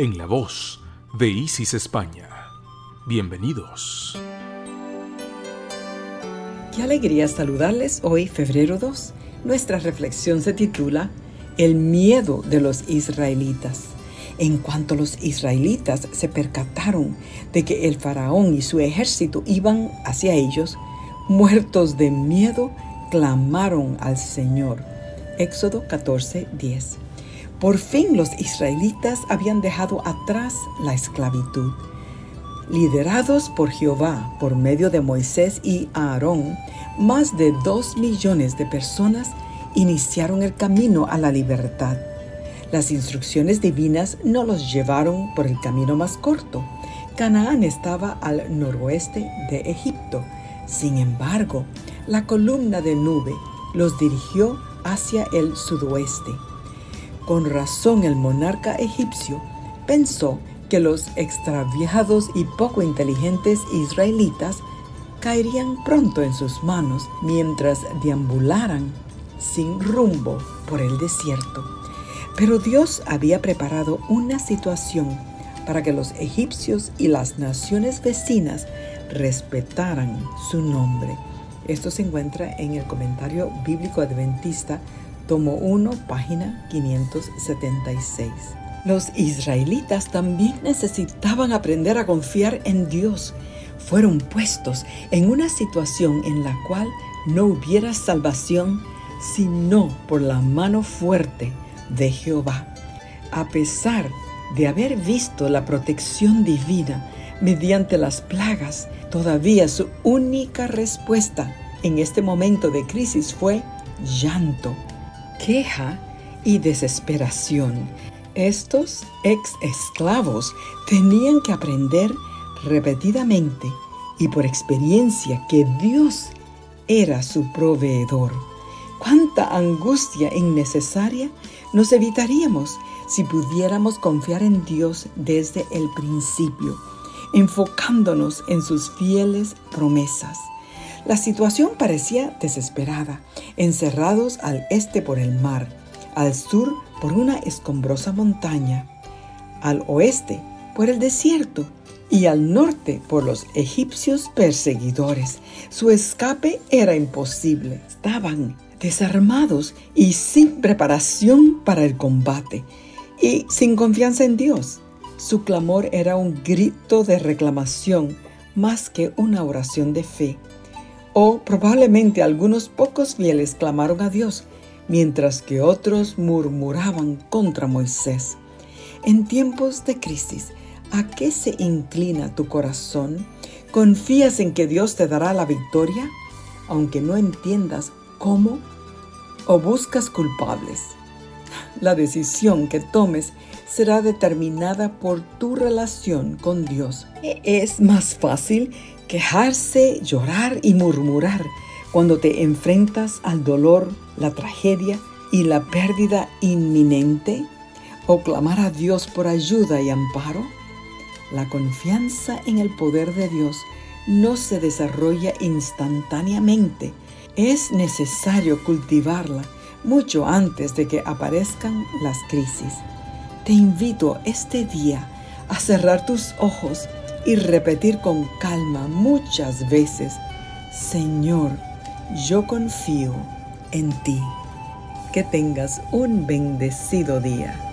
en la voz de Isis España. Bienvenidos. Qué alegría saludarles hoy, febrero 2. Nuestra reflexión se titula El miedo de los israelitas. En cuanto los israelitas se percataron de que el faraón y su ejército iban hacia ellos, muertos de miedo, clamaron al Señor. Éxodo 14, 10. Por fin los israelitas habían dejado atrás la esclavitud. Liderados por Jehová por medio de Moisés y Aarón, más de dos millones de personas iniciaron el camino a la libertad. Las instrucciones divinas no los llevaron por el camino más corto. Canaán estaba al noroeste de Egipto. Sin embargo, la columna de nube los dirigió hacia el sudoeste. Con razón el monarca egipcio pensó que los extraviados y poco inteligentes israelitas caerían pronto en sus manos mientras deambularan sin rumbo por el desierto. Pero Dios había preparado una situación para que los egipcios y las naciones vecinas respetaran su nombre. Esto se encuentra en el comentario bíblico adventista tomo 1, página 576. Los israelitas también necesitaban aprender a confiar en Dios. Fueron puestos en una situación en la cual no hubiera salvación sino por la mano fuerte de Jehová. A pesar de haber visto la protección divina mediante las plagas, todavía su única respuesta en este momento de crisis fue llanto queja y desesperación. Estos ex esclavos tenían que aprender repetidamente y por experiencia que Dios era su proveedor. Cuánta angustia innecesaria nos evitaríamos si pudiéramos confiar en Dios desde el principio, enfocándonos en sus fieles promesas. La situación parecía desesperada, encerrados al este por el mar, al sur por una escombrosa montaña, al oeste por el desierto y al norte por los egipcios perseguidores. Su escape era imposible. Estaban desarmados y sin preparación para el combate y sin confianza en Dios. Su clamor era un grito de reclamación más que una oración de fe. O probablemente algunos pocos fieles clamaron a Dios, mientras que otros murmuraban contra Moisés. En tiempos de crisis, ¿a qué se inclina tu corazón? ¿Confías en que Dios te dará la victoria, aunque no entiendas cómo? ¿O buscas culpables? La decisión que tomes será determinada por tu relación con Dios. Es más fácil quejarse, llorar y murmurar cuando te enfrentas al dolor, la tragedia y la pérdida inminente? ¿O clamar a Dios por ayuda y amparo? La confianza en el poder de Dios no se desarrolla instantáneamente. Es necesario cultivarla mucho antes de que aparezcan las crisis. Te invito este día a cerrar tus ojos y repetir con calma muchas veces, Señor, yo confío en ti. Que tengas un bendecido día.